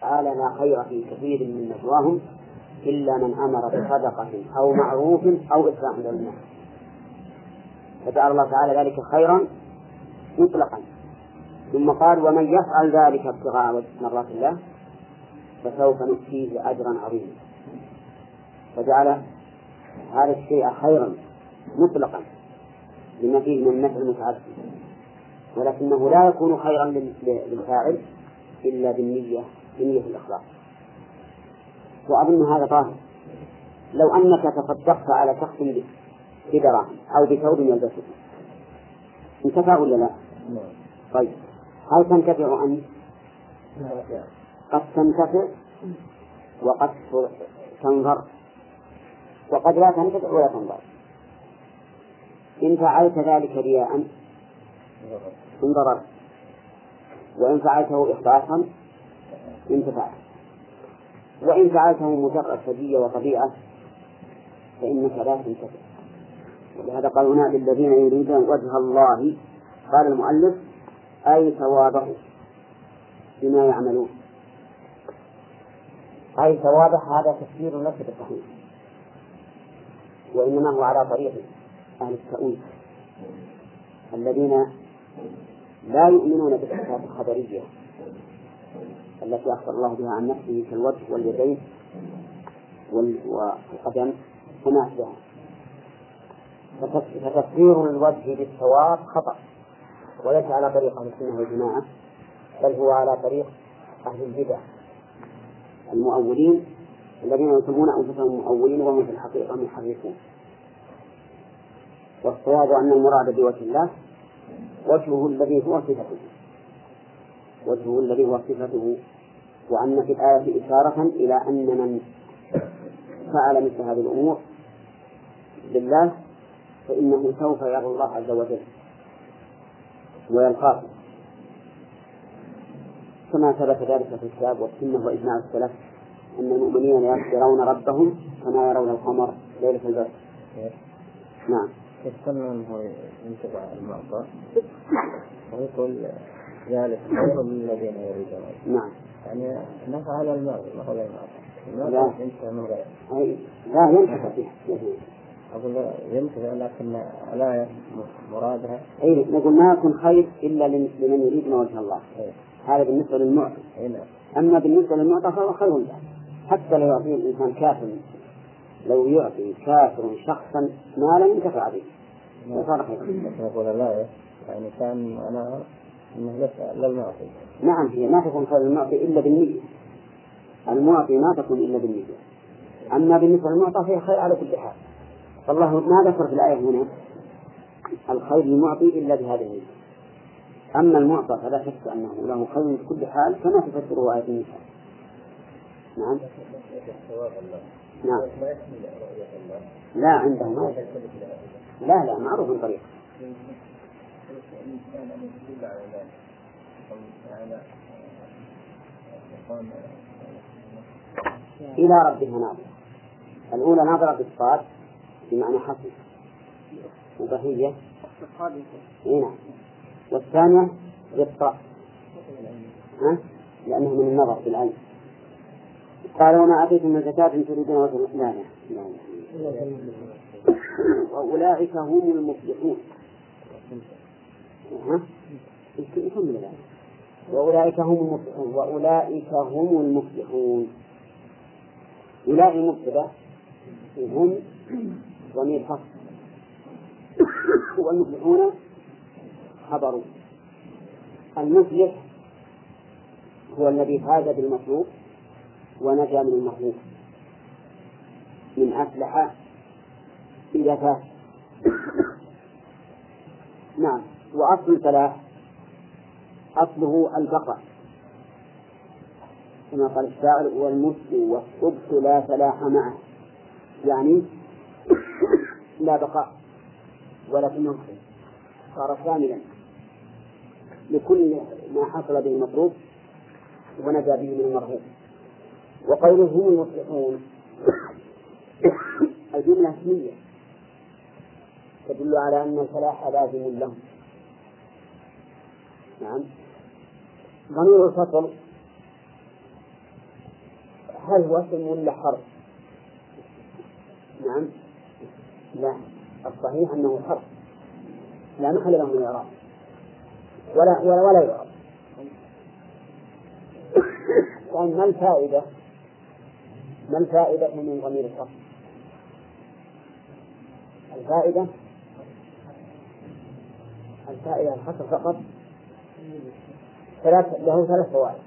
تعالى لا خير في كثير من نجواهم إلا من أمر بصدقة أو معروف أو إصلاح بين الناس. فجعل الله تعالى ذلك خيرا مطلقا. ثم قال ومن يفعل ذلك ابتغاء مرات الله فسوف نؤتيه أجرا عظيما. فجعل هذا الشيء خيرا مطلقا لما فيه من النفع المتعدد. ولكنه لا يكون خيرا للفاعل إلا بالنية بنية الإخلاص وأظن هذا ظاهر لو أنك تصدقت على شخص بدراهم أو بثوب يلبسه انتفع ولا لا؟ طيب. هل تنتفع أنت؟ قد تنتفع وقد تنظر. وقد لا تنتفع ولا تنظر. إن فعلت ذلك رياء انضررت وإن فعلته إخلاصا انتفعت وإن فعلته مجرد هدية وطبيعة فإنك لا تنتفع. ولهذا قال هنا للذين يريدون وجه الله. قال المؤلف أي ثوابه بما يعملون. أي ثوابه هذا تفسير ليس بالصحيح وإنما هو على طريق أهل التأويل. الذين لا يؤمنون بالصفات الخبرية. التي أخبر الله بها عن نفسه كالوجه واليدين والقدم وما أشبهها فتفسير الوجه بالثواب خطأ وليس على طريق أهل السنة والجماعة بل هو على طريق أهل البدع. المؤولين الذين يسمون أنفسهم مؤولين وهم في الحقيقة محرفون. والصواب أن المراد بوجه الله وجهه الذي هو صفته. وجهه الذي هو صفته وأن في الآية إشارة إلى أن من فعل مثل هذه الأمور لله فإنه سوف يرى الله عز وجل ويلقاه. كما ثبت ذلك في الكتاب والسنة وإجماع السلف أن المؤمنين يرون ربهم كما يرون القمر ليلة البدر. نعم. يستنى أنه ينتبع المعطى ويقول ذلك خير للذين يريدون. نعم. يعني نفعل الماضي ما هو الماضي لا. ينتهي من غير لا ينتفع فيه أقول ينتفع لكن الآية مرادها. أي نقول ما يكون خير إلا لمن يريد وجه الله. أي. هذا بالنسبة للمعطي. نعم. أما بالنسبة للمعطى فهو خير له. حتى لو يعطيه الإنسان كافر لو يعطي كافر شخصا مالا ينتفع به. وصار خيرا يقول الآية يعني كان أنا للمعطي نعم هي ما تكون خير المعطي إلا بالنية. المعطي ما تكون إلا بالنية. أما بالنسبة للمعطى فهي خير على كل حال. فالله ما ذكر في الآية هنا الخير للمعطي إلا بهذه النية. أما المعطى فلا شك أنه له خير في كل حال كما تفسره آية النساء. نعم. نعم. لا عنده ما لا لا معروف من طريق إلى ربها ناظرة. الأولى ناظرة بالصاد بمعنى حسن وبهية نعم. والثانية بالطاء. ها؟ لأنه من النظر بالعين قال وما أتيتم من زكاة تريدون وجه لا لا. وأولئك هم المفلحون؟ يكمل الآية وأولئك هم المفلحون وأولئك هم المفلحون. أولئك مبتدأ هم ضمير فصل والمفلحون خبر. المفلح هو الذي فاز بالمطلوب ونجا من المخلوق. من أفلح إذا فاز. نعم. وأصل الفلاح أصله البقاء كما قال الشاعر والمسلم والصبح لا فلاح معه. يعني لا بقاء ولكنه صار شاملا. لكل ما حصل به المطلوب ونجا به من المرغوب وقوله هم المصلحون الجملة اسمية تدل على أن الفلاح لازم لهم. نعم. ضمير الفصل هل هو اسم ولا حرف؟ نعم. لا. الصحيح أنه حرف. لا محل له من الإعراب ولا ولا ولا يعرب. طيب ما الفائدة؟ ما الفائدة من ضمير الفصل؟ الفائدة؟ الفائدة الحصر فقط؟ ثلاث له ثلاث فوائد.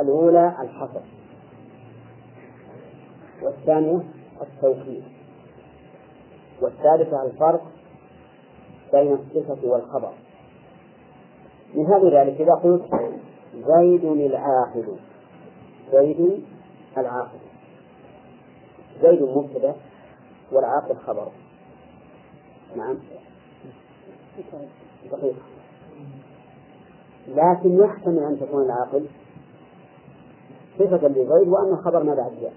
الأولى الحصر. والثانية التوكيد والثالثة الفرق بين الصفة والخبر. مثال ذلك إذا قلت زيد العاقل زيد العاقل. زيد مبتدأ والعاقل خبر. نعم. صحيح لكن يحتمل أن تكون العاقل صفة لزيد وأن الخبر ما بعد جاء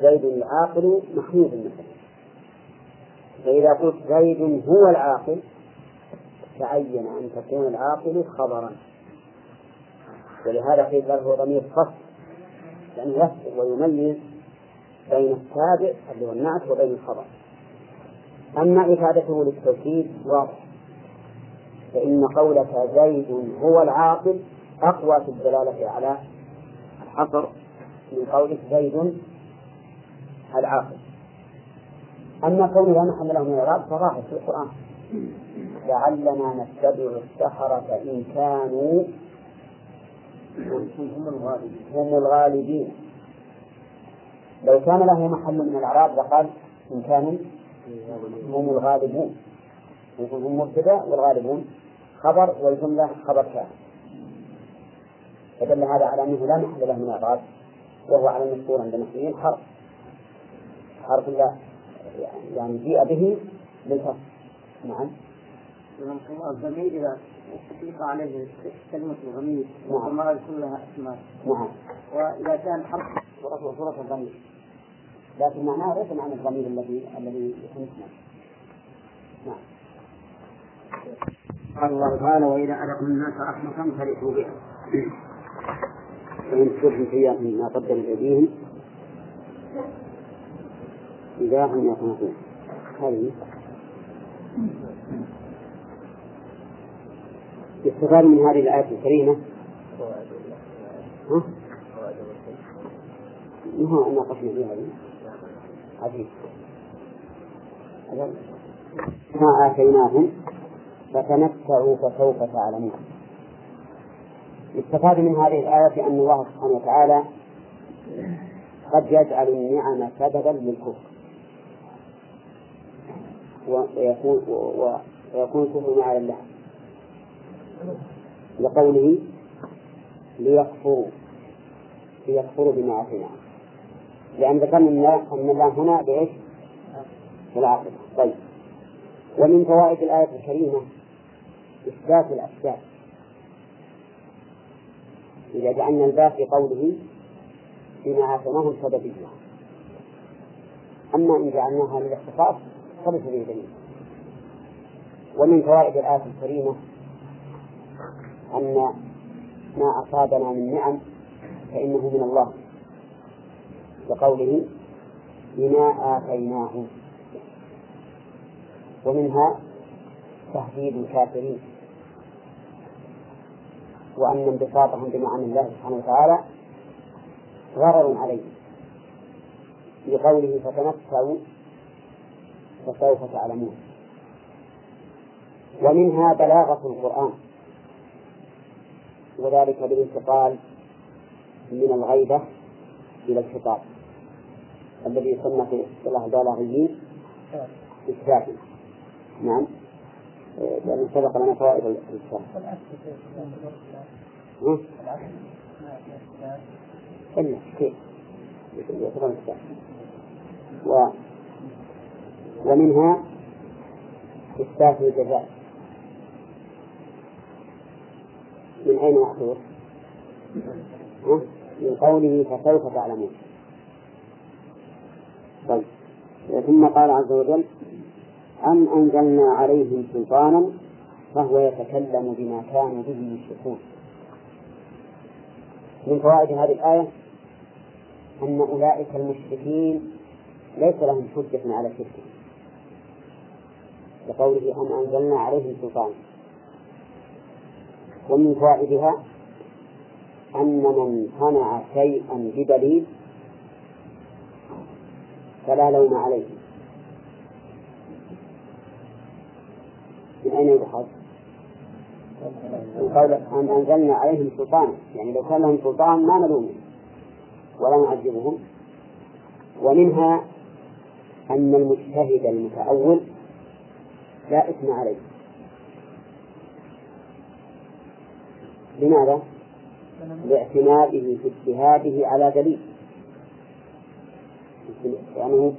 زيد العاقل محمود مثلا فإذا قلت زيد هو العاقل تعين أن تكون العاقل خبرا. ولهذا قيل له ضمير فصل لأنه يفصل ويميز بين التابع اللي هو النعت وبين الخبر. أما إفادته للتوكيد واضح. فإن قولك زيد هو العاقل أقوى في الدلالة على الحصر من قولك زيد العاقل. أما كونه لا محل له من الإعراب فظاهر في القرآن. لعلنا نتبع السحرة إن كانوا هم الغالبين. هم الغالبين لو كان له محل من الإعراب لقال إن كانوا هم الغالبون. يكون هم مبتدأ والغالبون. خبر والجملة خبر كامل. فدل هذا على أنه لا محل له من الإعراب وهو على المشهور عند المسلمين حرف. حرف لا يعني جيء به للفصل نعم. الضمير إذا أطلق عليه كلمة الضمير نعم. والضمائر كلها أسماء نعم. وإذا كان حرف صورة الضمير. لكن معناه ليس معنى الضمير الذي الذي يسمى نعم. قال الله تعالى وإذا أذقنا الناس رحمة فرحوا بها فإن تصبهم سيئة ما قدمت أيديهم إذا هم يقنطون. هذه يستفاد من هذه الآية الكريمة. ها؟ ما هو ناقشنا فيها هذه؟ عجيب ما آتيناهم. فتمتعوا فسوف تعلمون. يستفاد من هذه الآية أن الله سبحانه وتعالى قد يجعل النعم سببا للكفر. ويكون ويكون كفر على الله. لقوله ليكفروا. ليكفروا بما آتيناهم. لأن ذكرنا أن الله هنا بإيش؟ بالعاقبة طيب. ومن فوائد الآية الكريمة إثبات الأسباب إذا جعلنا الباء في قوله بما آتيناهم سببية أما إن جعلناها للاختصاص فليس به دليل ومن فوائد الآية الكريمة أن ما أصابنا من نعم فإنه من الله. لقوله بما آتيناه. ومنها تهديد الكافرين. وأن انبساطهم بنعم الله سبحانه وتعالى غرر عليهم بقوله فتمتعوا فسوف تعلمون ومنها بلاغة القرآن. وذلك بالانتقال من الغيبة إلى الخطاب. الذي يسمى في اصطلاح البلاغيين إثباتا نعم. لأن سبق لنا فوائد الإثبات إلا كيف إثبات و ومنها إثبات الجزاء. من أين مأخوذ؟ من قوله فسوف تعلمون. طيب. ثم قال عز وجل أم أنزلنا عليهم سلطانا فهو يتكلم بما كانوا به يشركون. من فوائد هذه الآية أن أولئك المشركين ليس لهم حجة على شركهم. لقوله أن أنزلنا عليهم سلطان ومن فوائدها أن من صنع شيئا بدليل فلا لوم عليه من أين يؤخذ؟ من قول أن أنزلنا عليهم سلطانا. يعني لو كان لهم سلطان ما نلومهم ولا نعذبهم. ومنها أن المجتهد المتأول لا إثم عليه. لماذا؟ لاعتماده في اجتهاده على دليل. لأنه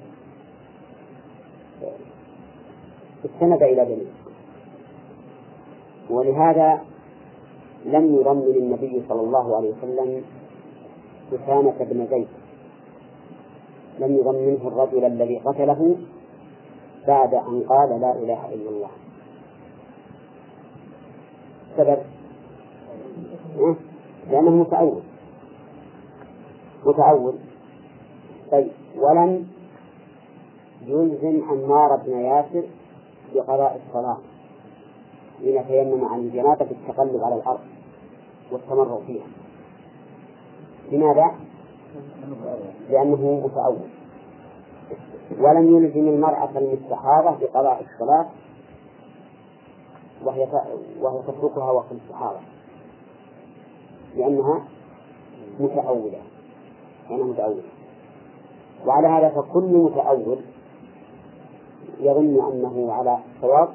استند إلى دليل. ولهذا لم يرمم النبي صلى الله عليه وسلم أسامة بن زيد. لم يضمنه الرجل الذي قتله بعد أن قال لا إله إلا الله. سبب. لأنه متأول متأول طيب. ولم يلزم عمار بن ياسر بقضاء الصلاة. حين تيمم عن الجنابة بالتقلب على الأرض والتمرغ فيها. لماذا؟ لأنه متأول ولم يلزم المرأة المستحاضة بقضاء الصلاة وهي وهي تتركها وقت الاستحاضة. لأنها متأولة لأنها متأولة وعلى هذا فكل متأول يظن أنه على صواب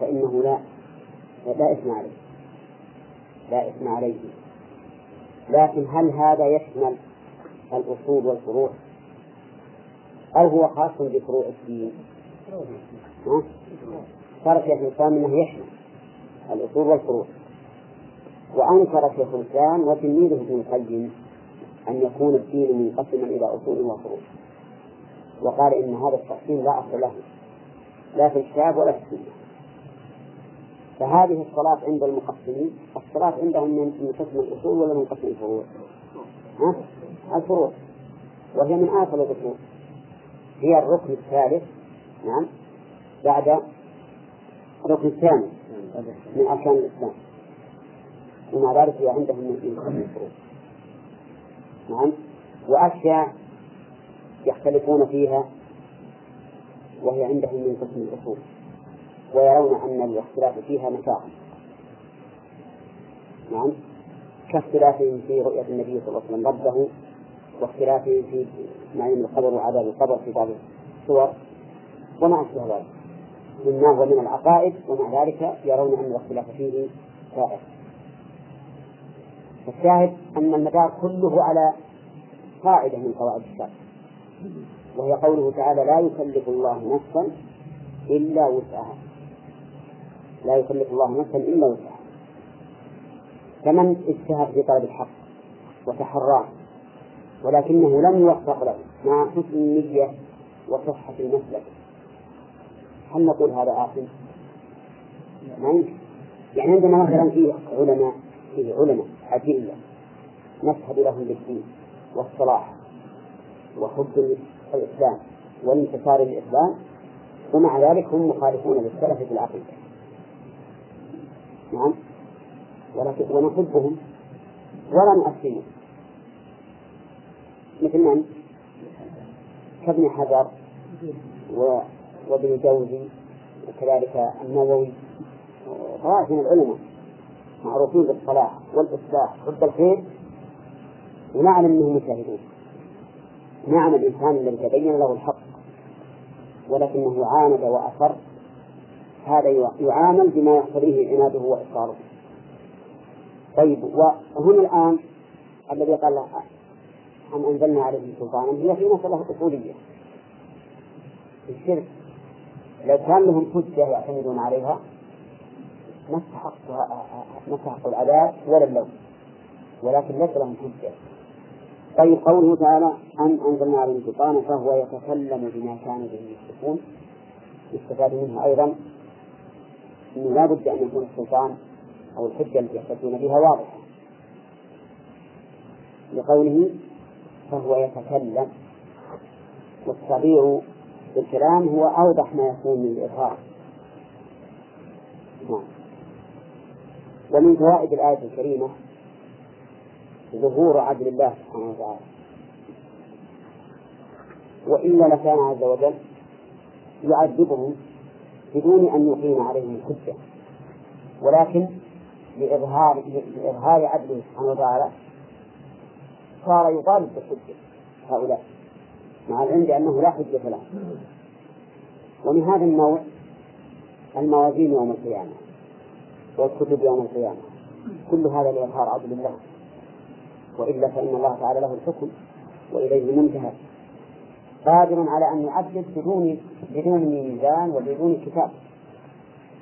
فإنه لا لا إثم عليه. لا إثم عليه. لكن هل هذا يشمل الأصول والفروع؟ أو هو خاص بفروع الدين؟ صار شيخ الإسلام أنه يشمل الأصول والفروع. وأنكر شيخ الإسلام وتلميذه ابن القيم أن يكون الدين منقسما إلى أصول وفروع. وقال إن هذا التقسيم لا أصل له لا في الكتاب ولا في السنة. فهذه الصلاة عند المقسمين الصلاة عندهم من قسم الأصول ولا من قسم الفروع؟ ها؟ الفروع. وهي من آخر الأصول. هي الركن الثالث نعم بعد الركن الثاني من أركان الإسلام. ومع ذلك هي عندهم من قسم الفروع. نعم؟ وأشياء يختلفون فيها وهي عندهم من قسم الأصول. ويرون أن الاختلاف فيها مشاق نعم. كاختلافهم في رؤية النبي صلى الله عليه وسلم ربه واختلافهم في نعيم القبر وعذاب القبر في بعض الصور وما أشبه ذلك. مما هو من العقائد ومع ذلك يرون أن الاختلاف فيه سائر الشاهد أن المدار كله على قاعدة من قواعد الشرع. وهي قوله تعالى لا يكلف الله نفسا إلا وسعها. لا يكلف الله نفسا إلا وسعها. فمن اجتهد في طلب الحق وتحراه ولكنه لم يوفق له مع حسن النية وصحة المسلك. هل نقول هذا آثم؟ يمكن. يعني عندنا مثلا في علماء في علماء أدلة نشهد لهم بالدين والصلاح وحب الإسلام والانتصار للإسلام ومع ذلك هم مخالفون للسلف في العقيدة. نعم. ولكن ونحبهم. ولا نؤثرهم مثل من؟ كابن حجر وابن جوزي وكذلك النووي. طوائف من العلماء معروفين بالصلاح والإصلاح. حب الخير. ونعلم أنهم مشاهدون نعم الإنسان الذي تبين له الحق ولكنه عاند وأصر هذا يعامل بما يقتضيه عناده وإصراره. طيب وهنا الآن الذي قال أن أنزلنا عليه سلطانا هي في مسألة أصولية. الشرك لو كان لهم حجة يعتمدون عليها ما استحقوا ما استحقوا العذاب ولا اللوم ولكن ليس لهم حجة. طيب قوله تعالى أن أنزلنا عليه سلطانا فهو يتكلم بما كان به يشركون يستفاد منها أيضا أنه لا بد أن يكون السلطان أو الحجة التي يحتجون بها واضحة. لقوله فهو يتكلم والصريع بالكلام هو أوضح ما يكون من الإظهار. نعم. ومن فوائد الآية الكريمة ظهور عدل الله سبحانه وتعالى. وإلا لكان عز وجل يعذبهم بدون أن يقيم عليهم الحجة. ولكن لإظهار لإظهار عدله سبحانه وتعالى صار يطالب بالحجة. هؤلاء. مع العلم بأنه لا حجة له. ومن هذا النوع الموازين يوم القيامة والكتب يوم القيامة. كل هذا لإظهار عدل الله. وإلا فإن الله تعالى له الحكم وإليه المنتهى. قادر على أن يعدل بدون بدون ميزان وبدون كتاب.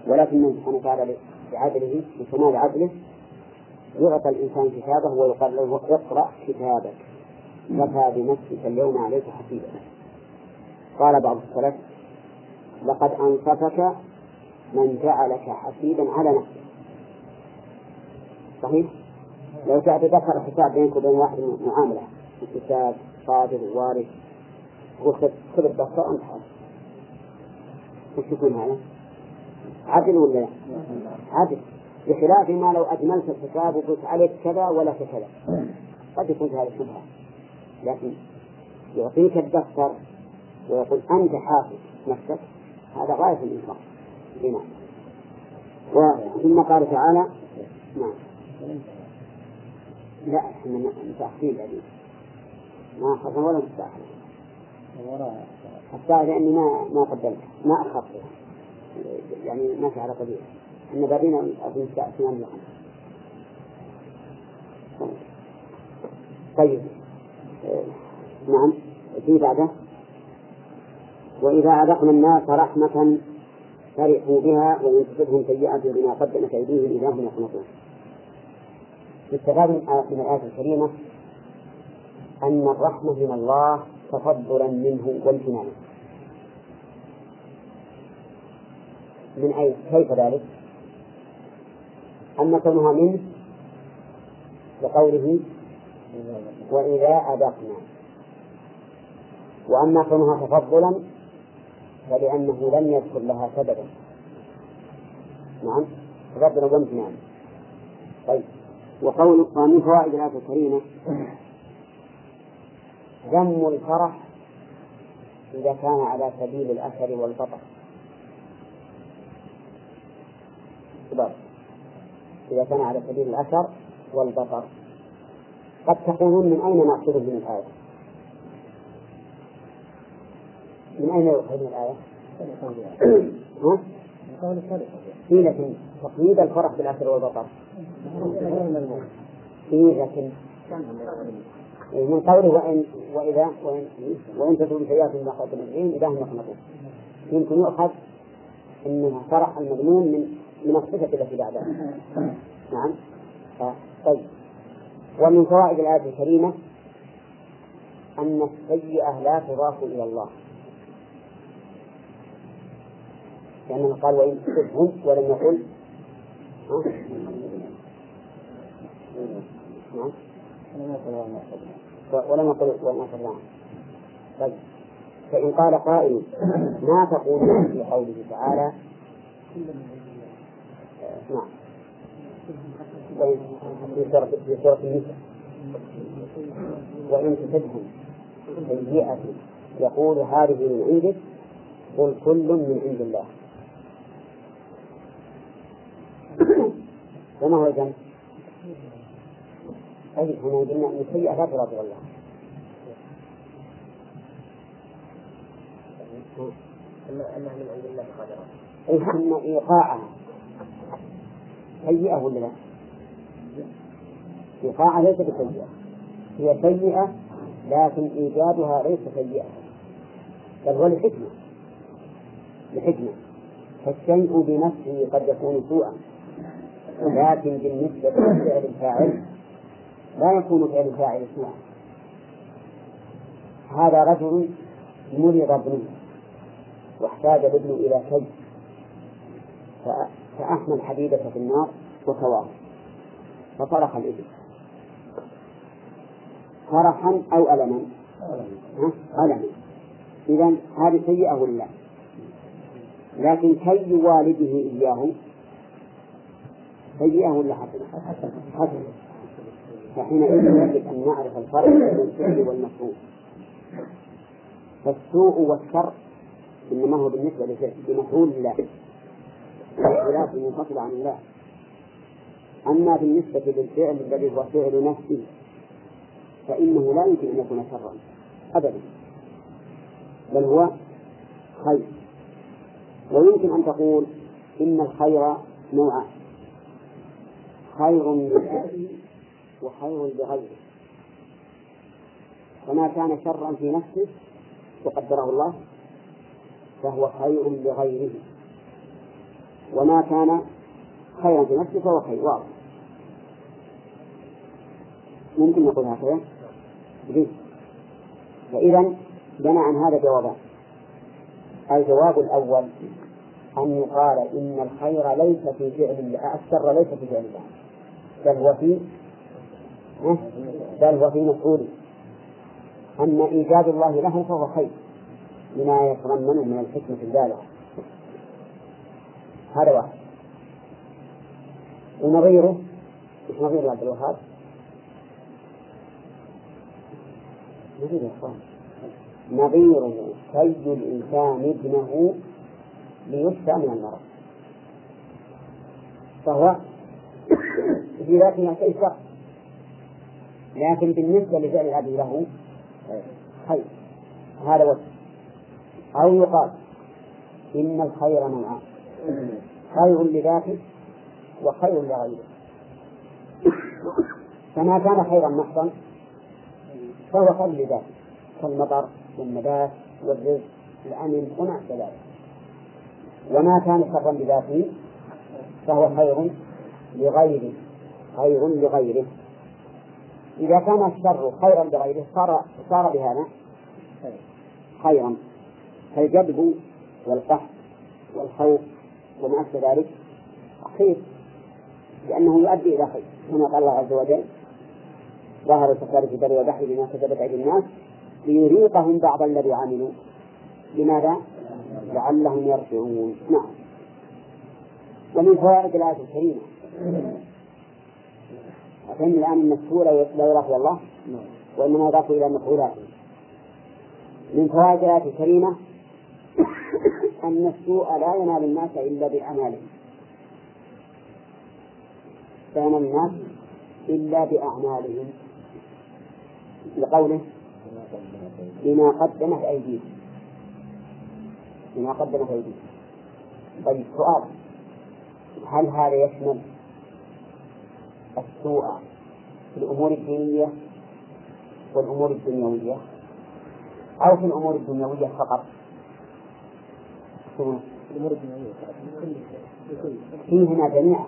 ولكن سبحانه وتعالى بعدله بكمال عدله يعطى الإنسان كتابه ويقال له اقرأ كتابك. كفى بنفسك اليوم عليك حسيبا قال بعض السلف لقد أنصفك من جعلك حسيبا على نفسك. صحيح؟ لو تأتي ذكر حساب بينك وبين واحد معاملة كتاب صادر وارث وخذ خذ الدفتر وانت وش يكون هذا؟ عدل ولا؟ لا؟ عدل بخلاف ما لو أجملت الحساب وقلت عليك كذا ولك كذا. قد يكون هذا شبهة. لكن يعطيك الدفتر ويقول أنت حافظ نفسك هذا غاية الإنصاف نعم. ثم قال تعالى نعم. لا إحنا متأخرين ما أخذنا ولا مستأخر. حتى لأني ما ما قدمت ما أخذت. يعني ما في على قبيل أن بعدين أظن اثنان إلى طيب. نعم. في بعده. وإذا أذقنا الناس رحمة فرحوا بها وإن تصبهم سيئة بما قدمت أيديهم إذا هم يقنطون يستفاد من الآية الكريمة أن الرحمة من الله تفضلا منه وامتنانا من أي كيف ذلك؟ أن كونها منه لقوله وإذا أذقنا وأما كونها تفضلا فلأنه لم يذكر لها سببا. نعم. تفضلا وامتنانا طيب. وقول ومن فوائد الآية الكريمة ذم الفرح إذا كان على سبيل الأثر والبطر إذا كان على سبيل الأثر والبطر قد تقولون من أين نأخذه من الآية؟ من أين يؤخذ من الآية؟ ها؟ في لكن تقييد الفرح بالأثر والبطر في لكن من قوله وإن وإذا وإن وإن تكون سيئات ما قدم العين إذا هم يقنطون. يمكن يؤخذ أنها فرح المذموم من من الصفة التي بعدها. نعم. طيب. ومن فوائد الآية الكريمة أن السيئة لا تضاف إلى الله. لأنه قال وإن تصبهم ولم يقل. نعم. ولم يقل وما تبعهم طيب. فإن قال قائل ما تقولون في قوله تعالى؟ نعم. في سورة في سورة النساء. وإن تصبهم سيئة يقول هذه من عندك قل كل من عند الله. وما هو الجمع؟ طيب هنا قلنا أن السيئة لا تراد الله أنها من عند الله أن إيقاعها سيئة ولا لا؟ إيقاعها ليس بسيئة. هي سيئة لكن إيجادها ليس سيئة. بل هو لحكمة. لحكمة. فالشيء بنفسه قد يكون سوءا. لكن بالنسبة لفعل الفاعل لا يكون فعل الفاعل سوءا هذا رجل مرض ابنه واحتاج الابن إلى كي فأحمى الحديدة في النار وكواه فطرق الإبل. فرحا أو ألما؟ ألما. إذا هذه سيئة ولا لا؟ لكن كي والده إياه سيئة ولا حسنة؟ حسنة. فحينئذ يجب أن نعرف الفرق بين الفعل والمفعول فالسوء والشر إنما هو بالنسبة لمفعول الله. خلاف منفصل عن الله. أما بالنسبة للفعل الذي هو فعل نفسه فإنه لا يمكن أن يكون شرا. أبدا. بل هو خير. ويمكن أن تقول إن الخير نوعان. خير وخير لغيره فما كان شرا في نفسه وقدره الله فهو خير لغيره. وما كان خيرا في نفسه فهو خير. واضح. ممكن نقول هكذا؟ فإذا بنى عن هذا جوابان. الجواب الأول أن يقال إن الخير ليس في فعل الله الشر ليس في فعل الله بل هو في بل هو في مفعوله أما إيجاد الله له فهو خير لما يتضمنه من الحكمة البالغة. هذا واحد. ونظيره إيش نظير عبد الوهاب؟ نظير يا إخوان. نظير كي الإنسان ابنه ليشفى من المرض. فهو في ذاته شيء شر. لكن بالنسبة لفعل الأب له خير. هذا وجه. أو يقال إن الخير نوعان خير لذاته وخير لغيره. فما كان خيرا محضا فهو خير لذاته كالمطر والنبات والرزق الأمن وما ذلك. وما كان شرا بذاته فهو خير لغيره خير لغيره. إذا كان الشر خيرا لغيره صار صار بهذا؟ خيرا. فالجذب والقحط والخوف وما أشبه ذلك خير لأنه يؤدي إلى خير كما قال الله عز وجل ظهر الفساد في البر والبحر بما كسبت أيدي الناس ليذيقهم بعض الذي عملوا. لماذا؟ لعلهم يرجعون. نعم. ومن فوائد الآية الكريمة فهم الآن أن لا يضاف إلى الله وإنما يضاف إلى مفعولاته. من فوائد الآية الكريمة أن السوء لا ينال الناس إلا بأعمالهم. لا ينال الناس إلا بأعمالهم. لقوله بما قدمت أيديهم. بما قدمت أيديهم. طيب سؤال. هل هذا يشمل السوء في الأمور الدينية والأمور الدنيوية أو في الأمور الدنيوية فقط؟ الأمور الدنيوية فيهما جميعا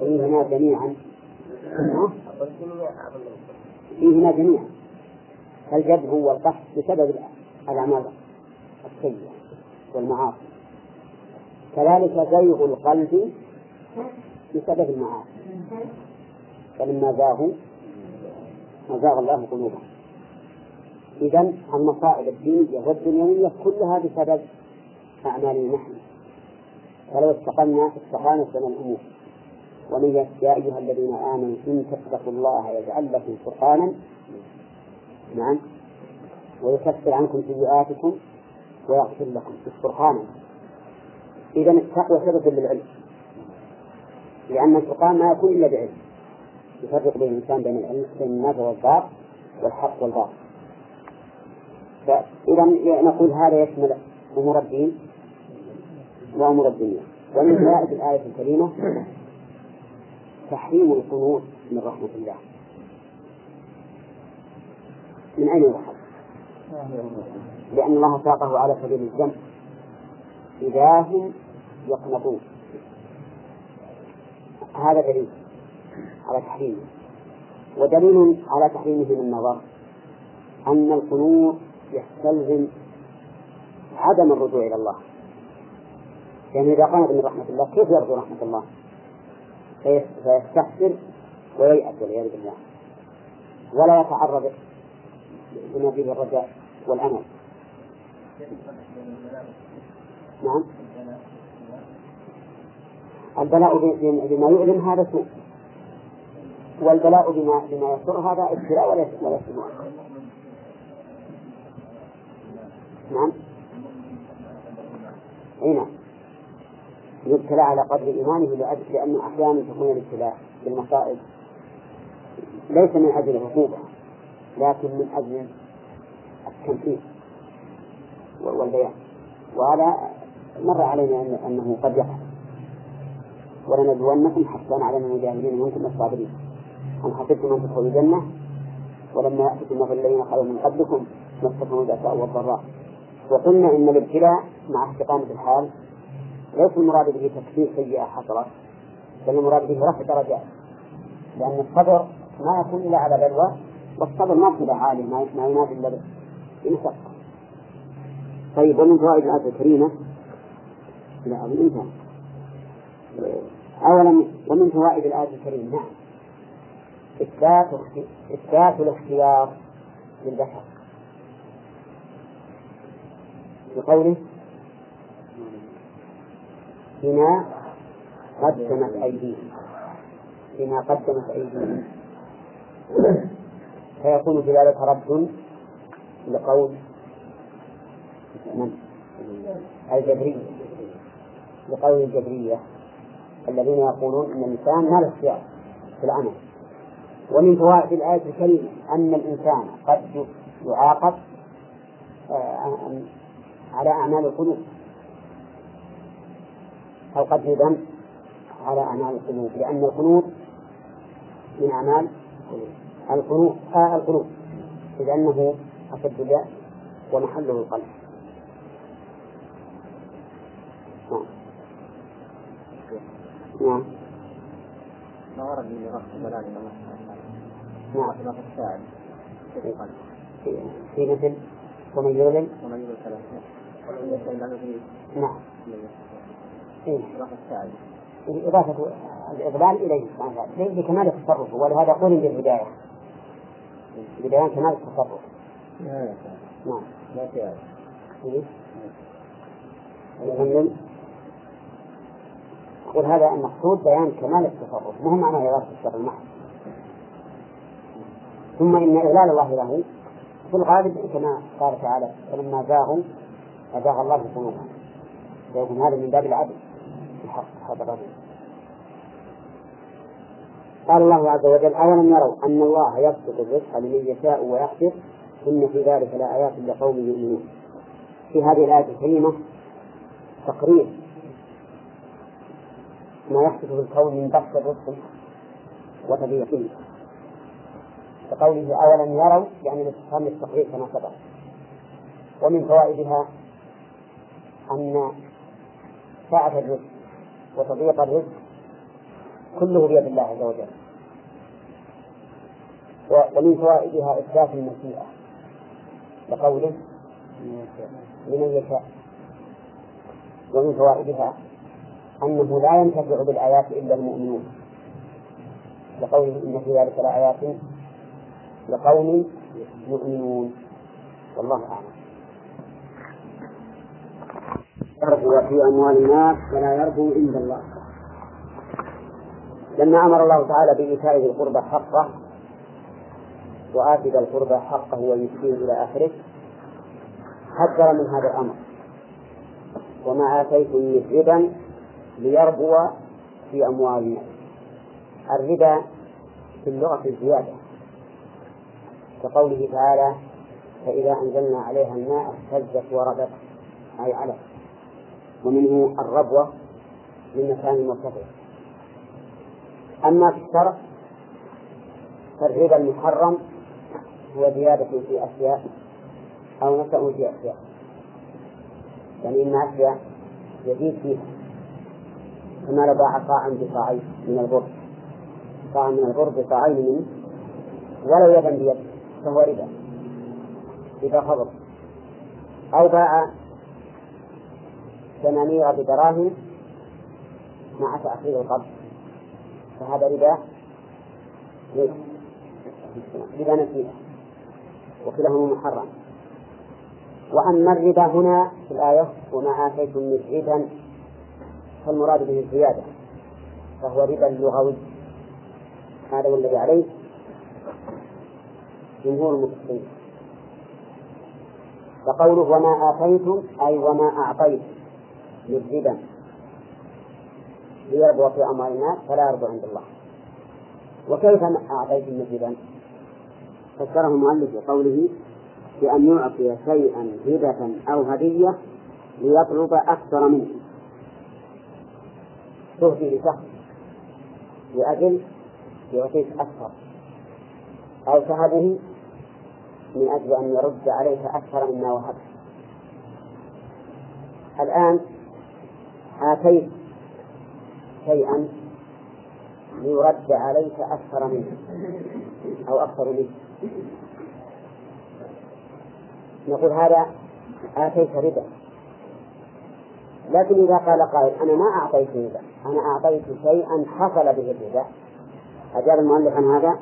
فيهما جميعا. فيهما جميعا. الجذب والقحط بسبب الأعمال السيئة والمعاصي. كذلك زيغ القلب بسبب المعاصي. فلما زاغوا أزاغ الله قلوبهم. إذا المصائب الدينية والدنيوية كلها بسبب أعمالنا نحن فلو استقمنا استقامت لنا الأمور. ومن يا أيها الذين آمنوا إن تتقوا الله يجعل لكم فرقانا. نعم. ويكفر عنكم سيئاتكم ويغفر لكم. فرقانا. إذا التقوى سبب للعلم لأن الفرقان ما يكون إلا بعلم. يفرق بين الإنسان بين العلم بين الناس والباطل والحق والباطل. فإذا نقول هذا يشمل أمور الدين وأمور الدنيا. ومن فوائد الآية الكريمة تحريم القنوط من رحمة الله. من أين يؤخذ؟ لأن الله ساقه على سبيل الذم إذا هم يقنطون. هذا دليل على تحريمه. ودليل على تحريمه من النظر أن القنوط يستلزم عدم الرجوع إلى الله. يعني إذا قامت من رحمة الله كيف يرجو رحمة الله؟ فيستحسر وييأس والعياذ بالله. ولا يتعرض لما فيه الرجاء والأمل. نعم. البلاء بما يؤلم هذا سوء. والبلاء بما بما يسر هذا ابتلاء ولا ولا نعم. أي نعم. يبتلى على قدر إيمانه لأن أحيانا تكون الابتلاء بالمصائب. ليس من أجل العقوبه لكن من أجل التمثيل والبيان. وهذا مر علينا أنه قد يقع. ولنبلونكم حتى نعلم المجاهدين منكم الصابرين أم حسبتم أن تدخلوا الجنة؟ ولما يأتكم مثل الذين خلوا من قبلكم مستهم البأساء والضراء. وقلنا إن الابتلاء مع استقامة الحال ليس المراد به تكفير سيئة حصلت بل المراد به رفع درجات. لأن الصبر ما يكون إلا على بلوى والصبر مرتبة عالية ما ينادي إلا بمشقة طيب ومن فوائد الآية الكريمة؟ لا أظن انتهى أولا ومن فوائد الآية الكريمة نعم. إثبات الاختيار للبشر. بقوله بما قدمت أيديهم. بما قدمت أيديهم. فيكون في ذلك رد لقول من؟ الجبرية. لقول الجبرية. الذين يقولون أن الإنسان ما له اختيار في العمل. ومن فوائد الآية الكريمة أن الإنسان قد يعاقب آه، على أعمال القلوب. أو قد يذم على أعمال القلوب لأن القلوب من أعمال القلوب. آه القلوب. إذ أنه أشد ومحله القلب. نعم نعم. ما ورد من رفع الله. سبحانه نعم. الساعد في مثل؟ ومن يظلم ومن يظلم فلا نعم. إيه. الساعد إضافة الإضلال إليه. سبحانه وتعالى لكمال التصرف. ولهذا قول بالهداية ببيان كمال التصرف. نعم. لا في آية. إيه؟ يقول هذا المقصود بيان كمال التصرف مو معناه إرادة الشر المحض ثم إن إذلال الله له في الغالب كما قال تعالى فلما زاغوا أزاغ الله قلوبهم. فيكون هذا من باب العدل في حق هذا الرجل. قال الله عز وجل أولم يروا أن الله يبسط الرزق لمن يشاء ويقدر إن في ذلك لآيات لقوم يؤمنون. في هذه الآية الكريمة تقرير ما يحدث في الكون من بسط الرزق وتضييقه كقوله أولم يروا يعني الاستفهام للتقرير كما سبق. ومن فوائدها أن سعة الرزق وتضييق الرزق كله بيد الله عز وجل. ومن فوائدها إثبات المشيئة كقوله لمن يشاء. ومن فوائدها أنه لا ينتفع بالآيات إلا المؤمنون. لقوله إن في ذلك لآيات لقوم يؤمنون. والله أعلم. يربو في أموال الناس ولا يربو عند الله. لما أمر الله تعالى بإيتاء ذي القربى حقه وآت ذا القربى حقه ويسكين إلى آخره حذر من هذا الأمر. وما آتيتم من ربا ليربو في أموال الناس الربا في اللغة الزيادة. كقوله تعالى فإذا أنزلنا عليها الماء اهتزت وربت أي علت ومنه الربوة من مكان مرتفع. أما في الشرع فالربا المحرم هو زيادة في أشياء أو نسأ في أشياء. يعني إن أشياء يزيد فيها. كما لو باع صاعا بصاعين من البر صاعا من البر بصاعين منه ولو يدا بيد فهو ربا. إذا خبر أو باع ثمانية بدراهم مع تأخير القبض. فهذا ربا ربا نسيئة وكلاهما محرم. وأما الربا هنا في الآية وما آتيتم من فالمراد به الزيادة فهو ربا لغوي هذا هو الذي عليه جمهور المسلمين. فقوله وما آتيتم أي وما أعطيتم من ربا ليربو في أموال الناس فلا يربو عند الله. وكيف أعطيتم من ربا فسره المؤلف بقوله بأن يعطي شيئا هبة أو هدية ليطلب أكثر منه. تهدي لشخص لأجل يعطيك أكثر. أو تهبه من أجل أن يرد عليك أكثر مما وهبت. الآن آتيت شيئا ليرد عليك أكثر منه أو أكثر منه. نقول هذا آتيت ربا. لكن إذا قال قائل أنا ما أعطيت ربا أنا أعطيت شيئا حصل به الربا أجاب المؤلف عن هذا؟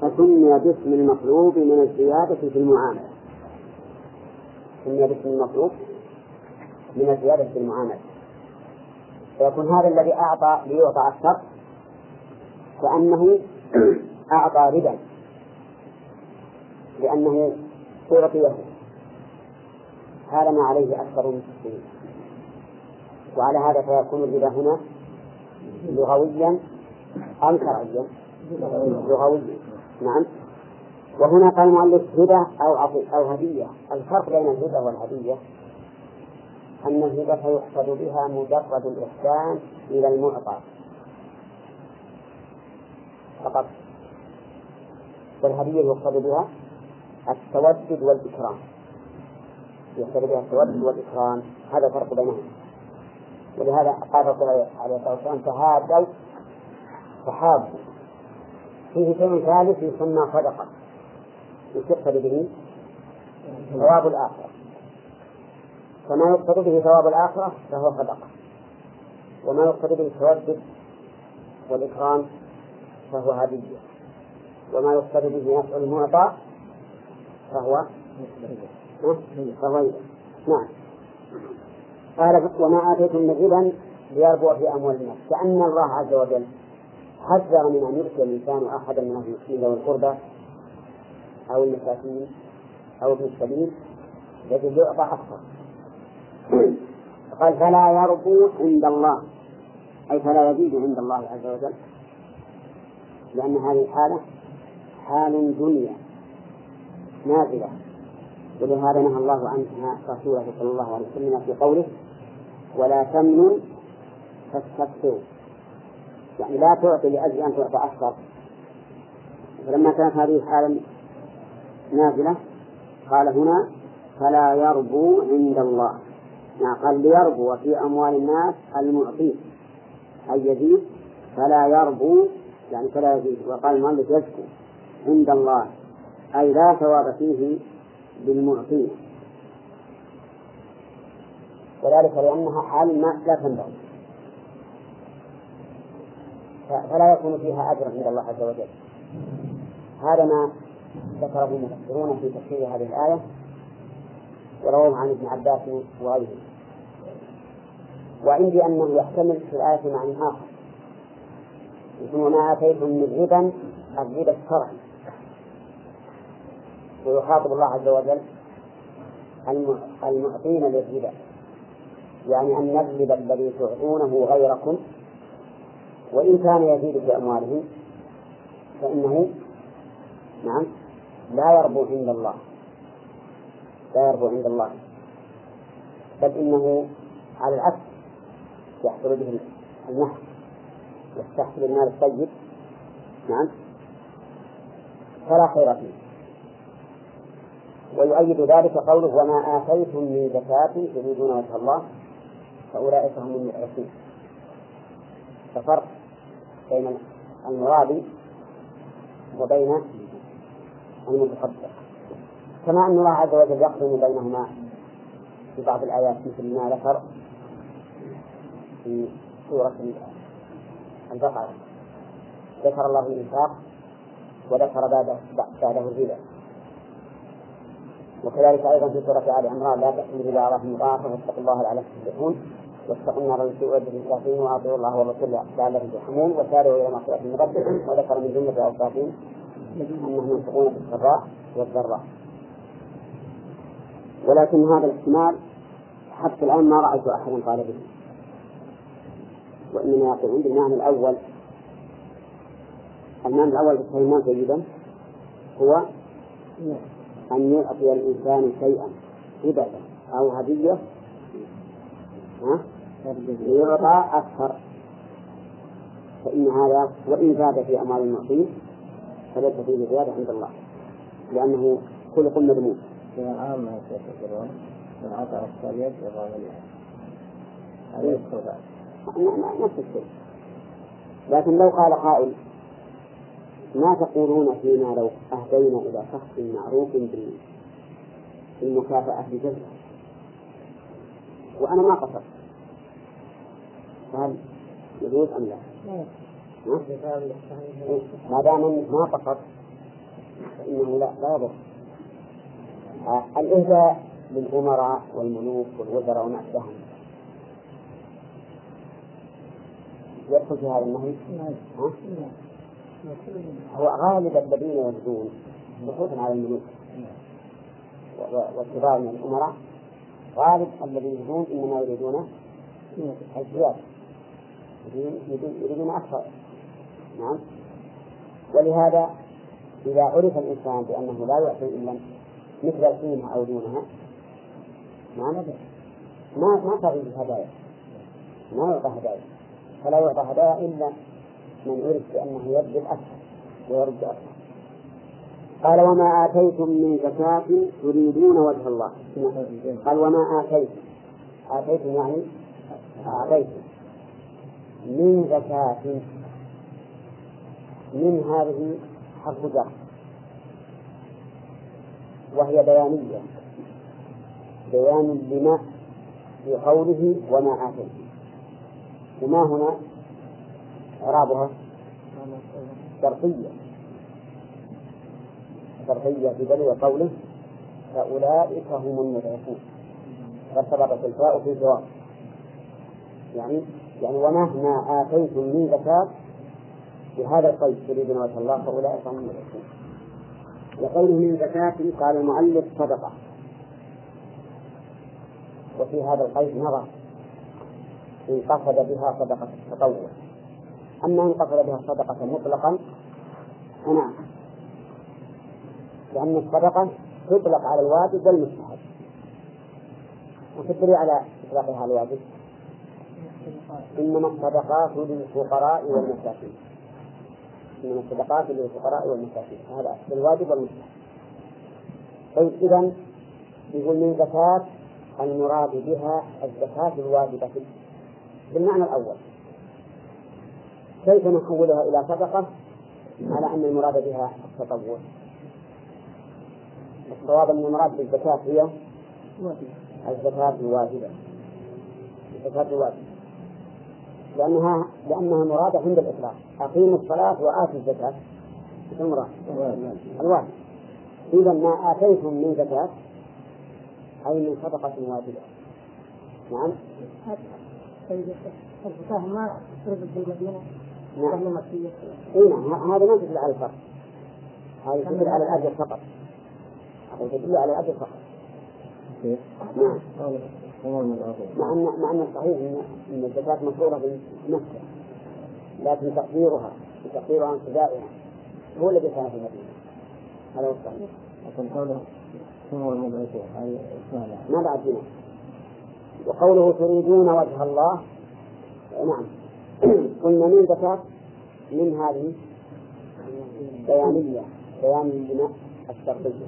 فسمي باسم المطلوب من الزيادة في المعاملة. سمي باسم المطلوب من الزيادة في المعاملة. فيكون هذا الذي أعطى ليعطى أكثر كأنه أعطى ربا لأنه أعطيه هذا ما عليه أكثر من السنين وعلى هذا فيكون الربا هنا لغويا أم شرعيا لغويا. نعم. وهنا قال المؤلف هبة أو أو هدية. الفرق بين الهبة والهدية أن الهبة يقصد بها مجرد الإحسان إلى المعطى. فقط. والهدية يقصد بها التودد والإكرام. يقصد بها التودد والإكرام. هذا الفرق بينهما. ولهذا قال الرسول عليه الصلاة والسلام تهادوا تحابوا فيه شيء ثالث يسمى صدقة. يقصد به ثواب الآخرة. فما يقصد به ثواب الآخرة فهو صدقة. وما يقصد به التودد والإكرام فهو هدية. وما يقصد به نفع المعطى فهو فهو نعم. قال وما آتيتم من ربا ليربو في أموال الناس. كأن الله عز وجل حذر من أن يؤتي الإنسان أحدا من المسكين ذوي القربى أو المساكين أو ابن السبيل الذي يعطى أكثر قال فلا يربو عند الله. أي فلا يزيد عند الله عز وجل. لأن هذه الحالة حال دنيا نازلة. ولهذا نهى الله عنها رسوله صلى الله عليه وسلم في قوله ولا تمنن تستكثر يعني لا تعطي لأجل أن تعطى أكثر. فلما كانت هذه الحالة نازلة قال هنا فلا يربو عند الله. يعني قال ليربو في أموال الناس المعطي. أي يزيد فلا يربو. يعني فلا يزيد. وقال المؤلف يزكو عند الله. أي لا ثواب فيه بالمعطي. وذلك لأنها حال ما لا تنبغي. فلا يكون فيها أجر عند الله عز وجل. هذا ما ذكره المفسرون في تفسير هذه الآية ورواه عن ابن عباس وغيره. وعندي أنه يحتمل في الآية معنى آخر. يقول ما آتيتم من ربا الربا الشرعي. ويخاطب الله عز وجل المعطين للربا. يعني أن الربا الذي تعطونه غيركم وإن كان يزيد في أموالهم فإنه نعم لا يربو عند الله لا يربو عند الله بل إنه على العكس يحصل به النحس يستحصل المال الطيب نعم فلا خير فيه. ويؤيد ذلك قوله وما آتيتم من زكاة تريدون وجه الله فأولئك هم المؤمنون ففرق بين المراد وبين المتصدق. كما أن الله عز وجل يقرن بينهما في بعض الآيات مثل ما ذكر في سورة البقرة. ذكر الله الإنفاق وذكر بعد بعده الربا. وكذلك أيضا في سورة آل عمران لا تأكلوا الربا أضعافا مضاعفة واتقوا الله لعلكم تفلحون. واتقوا النار التي أعدت للكافرين وأطيعوا الله والرسول لعلكم ترحمون وسارعوا إلى مغفرة من ربكم. وذكر من جملة أوصافهم أنهم ينفقون في السراء والضراء. ولكن هذا الاحتمال حتى الآن ما رأيت أحدا قال به. وإنما يقول بالمعنى الأول. المعنى الأول بالكلمات جيدا هو أن يعطي الإنسان شيئا هبة أو هدية. ليعطى أكثر. فإن هذا وإن زاد في أموال المعطين فليس فيه زيادة عند الله لأنه خلق مذموم. في العام ما يقولون من عطى الصليب يضع هذا يدخل نفس الشيء لكن لو قال قائل ما تقولون فيما لو أهدينا إلى شخص معروف بالمكافأة بجزء؟ وأنا ما قصرت. هل يجوز أم لا؟ ما دام ما قصرت فإنه لا لا يضر. آه، الإهداء للأمراء والملوك والوزراء وما أشبههم يدخل في هذا النهي؟ هو غالب الذين يبدون خصوصا على الملوك والكبار من الأمراء. غالب الذين يبدون إنما يريدون الزيادة. يريدون أكثر نعم. ولهذا إذا عرف الإنسان بأنه لا يعطي إلا مثل القيمة أو دونها ما ما ما تغيب الهدايا ما يعطى هدايا. فلا يعطى هدايا إلا من عرف بأنه يبذل أكثر ويرد أكثر قال وما آتيتم من زكاة تريدون وجه الله. قال وما آتيتم. آتيتم يعني؟ أعطيتم من زكاة من هذه حرف جر وهي بيانية. بيان لما في قوله وما آتيتم وما هنا إعرابها؟ شرطية. شرطية في دليل قوله فأولئك هم المضعفون. فارتبطت الفاء في الجواب. يعني يعني ومهما آتيتم من زكاة بهذا القيد تريدون وجه الله فأولئك هم المضعفون وقوله من زكاة قال المؤلف صدقة. وفي هذا القيد نظر إن قصد بها صدقة التطوع. أما إن قصد بها صدقة مطلقا فنعم لأن الصدقة تطلق على الواجب والمستحب. وتدري على إطلاقها الواجب؟ إنما الصدقات للفقراء والمساكين. إنما الصدقات للفقراء والمساكين. هذا الواجب والمستحب. طيب إذا يقول من زكاة المراد بها الزكاة الواجبة. بالمعنى الأول كيف نحولها إلى صدقة؟ على أن المراد بها التطوع. الصواب أن المراد بالزكاة هي الزكاة الواجبة. الزكاة الواجبة. لأنها لأنها مرادة عند الإطلاق. أقيموا الصلاة وآتوا الزكاة. المراد الواجب. إذا ما آتيتم من زكاة أي من صدقة واجبة. نعم. الزكاة ما تفرض بالمدينة نعم. اي نعم هذا ما تدل على الفرق. هذه تدل على الأجر فقط. هذه تدل على الأجر فقط. نعم. مع أن مع أن الصحيح أن أن الزكاة مفروضة في مكة لكن تقديرها تقديرها عن هو الذي كان في المدينة هذا هو الصحيح. لكن قوله هذه اسمها ما بعد وقوله تريدون وجه الله نعم. قلنا من زكاة من هذه بيانية بيان البناء الشرطية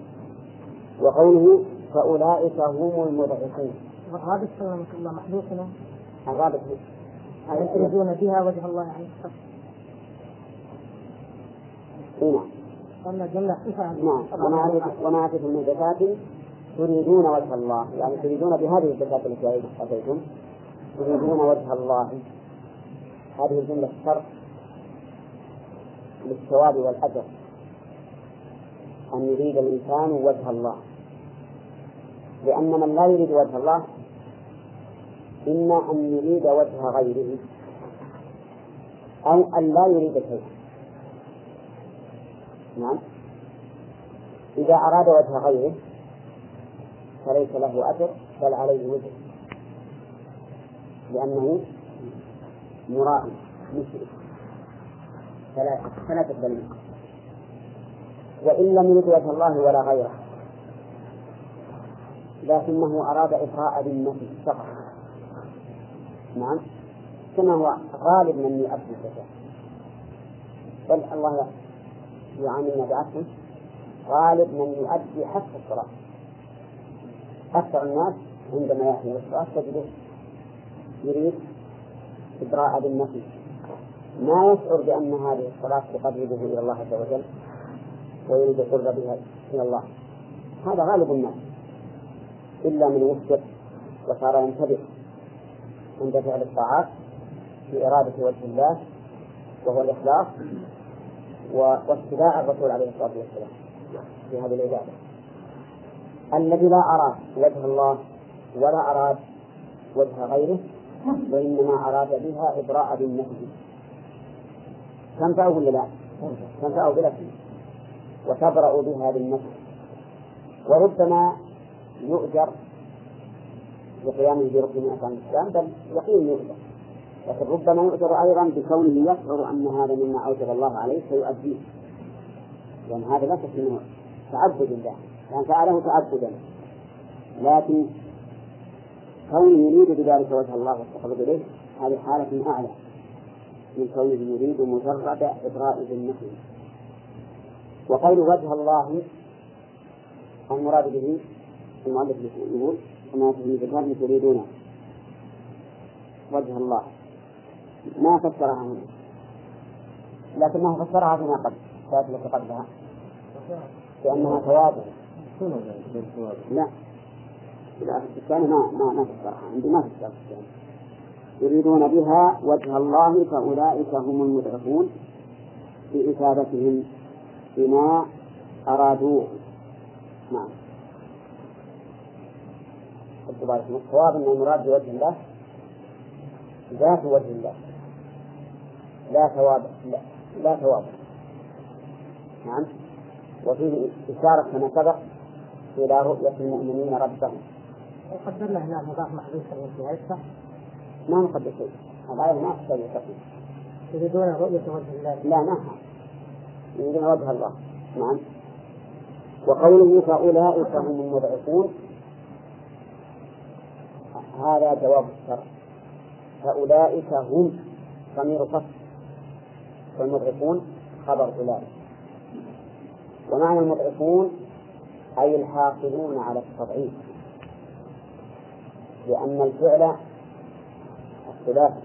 وقوله فأولئك هم المضعفون وهذا سلامك الله محذوف هنا؟ الرابط يريدون بها وجه الله يعني إيه نعم. قلنا جملة نعم. وما آتيتم- من زكاة تريدون وجه الله. يعني تريدون بهذه الزكاة التي آتيتم تريدون وجه الله. هذه الجملة شرط للثواب والأجر. أن يريد الإنسان وجه الله. لأن من لا يريد وجه الله إما أن يريد وجه غيره. أو أن لا يريد شيئا. نعم. إذا أراد وجه غيره فليس له أجر بل عليه وجه. لأنه مرائي مشرك فلا فلا تقبل منه. وإن لم يرد وجه الله ولا غيره لكنه أراد إطراء ذمته فقط. نعم. كما هو غالب من يؤدي الزكاة. بل الله يعاملنا بعفو غالب من يؤدي حتى الصلاة. أكثر الناس عندما يأتي الصلاة تجده يريد إبراء بالنفي. ما يشعر بأن هذه الصلاة تقربه إلى الله عز وجل ويريد القرب بها إلى الله. هذا غالب الناس. إلا من وفق وصار ينتبه. عند فعل الطاعات في إرادة وجه الله وهو الإخلاص واتباع الرسول عليه الصلاة والسلام في هذه العبادة. الذي لا أراد وجه الله ولا أراد وجه غيره وإنما أراد بها إبراء بالنفس تنفعه ولا لا؟ تنفعه بلا وتبرأ بها بالنفس وربما يؤجر بقيامه بركن من أركان الإسلام بل يقين يؤجر لكن ربما يؤجر أيضا بكونه يشعر أن هذا مما أوجب الله عليه فيؤديه. لأن هذا لا شك أنه تعبد لله كان فعله تعبدا. لكن كونه يريد بذلك وجه الله والتقرب إليه هذه حالة أعلى من كونه يريد مجرد إبراء ذمته. وقول وجه الله المراد به المؤلف يقول في ذكر تريدون وجه الله. ما فسرها هنا. لكنه فسرها فيما قبل. كانت التي قبلها. لأنها توابع. لا. لا الثاني ما ما ما فسرها. عندي ما فسرها يريدون بها وجه الله فأولئك هم المدركون في إثابتهم بما أرادوه. نعم. الصواب أن المراد بوجه الله؟ ذات وجه الله. لا ثواب لا, لا ثواب. نعم. وفيه إشارة كما سبق إلى رؤية المؤمنين ربهم. وقدرنا هنا مضاف محذوف الانتهاء صح؟ ما نقدر شيء. الآية ما تحتاج تقدير يريدون رؤية وجه الله. لا ما يريدون وجه الله. نعم. وقوله فأولئك هم المضعفون هذا جواب الشرع. فأولئك هم ضمير فصل والمضعفون خبر أولئك. ومعنى المضعفون أي الحاصلون على التضعيف. لأن الفعل الثلاثي.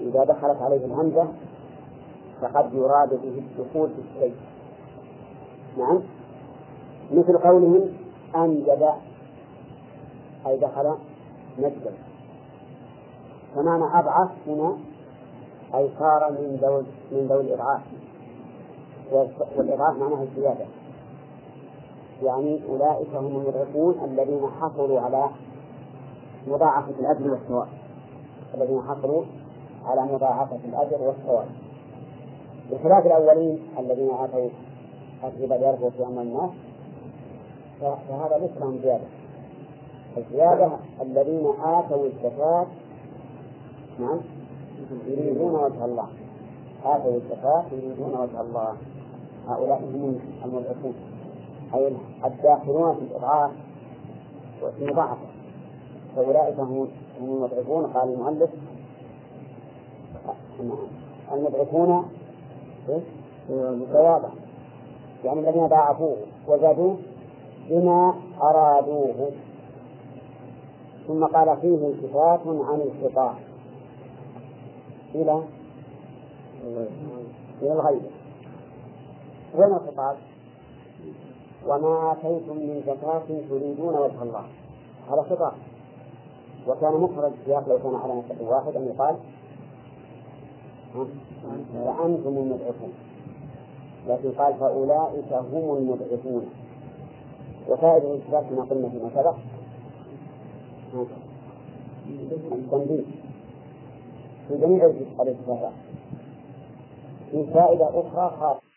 إذا دخلت عليه الهمزة فقد يراد به الدخول في الشيء. نعم؟ مثل قولهم أنجد أي دخل نجدا فمعنى أضعف هنا أي صار من ذوي من ذوي الإضعاف. والإضعاف معناه الزيادة. يعني أولئك هم المضعفون الذين حصلوا على مضاعفة الأجر والثواب. الذين حصلوا على مضاعفة الأجر والثواب. بخلاف الأولين الذين آتوا الربا ليربوا في أموال الناس فهذا ليس لهم زيادة. الزيادة الذين آتوا الزكاة نعم يريدون وجه الله. آتوا الزكاة يريدون وجه الله. هؤلاء هم المضعفون. أي الداخلون في الإضعاف وفي المضاعفة. فأولئك هم المضعفون قال المؤلف. المضعفون ثوابا يعني الذين ضاعفوه وزادوه بما أرادوه. ثم قال فيه التفات عن الخطاب. إلى؟ إلى الغيب. وين الخطاب؟ وما آتيتم من زكاة تريدون وجه الله. هذا خطاب. وكان مخرج السياق لو كان على نسب واحد أن يقال؟ فأنتم المدعوون لكن قال فأولئك هم المضعفون. وفائدة الإثبات كما قلنا فيما سبق. التنبيه في جميع الاتفاقات في فائدة أخرى خاصة.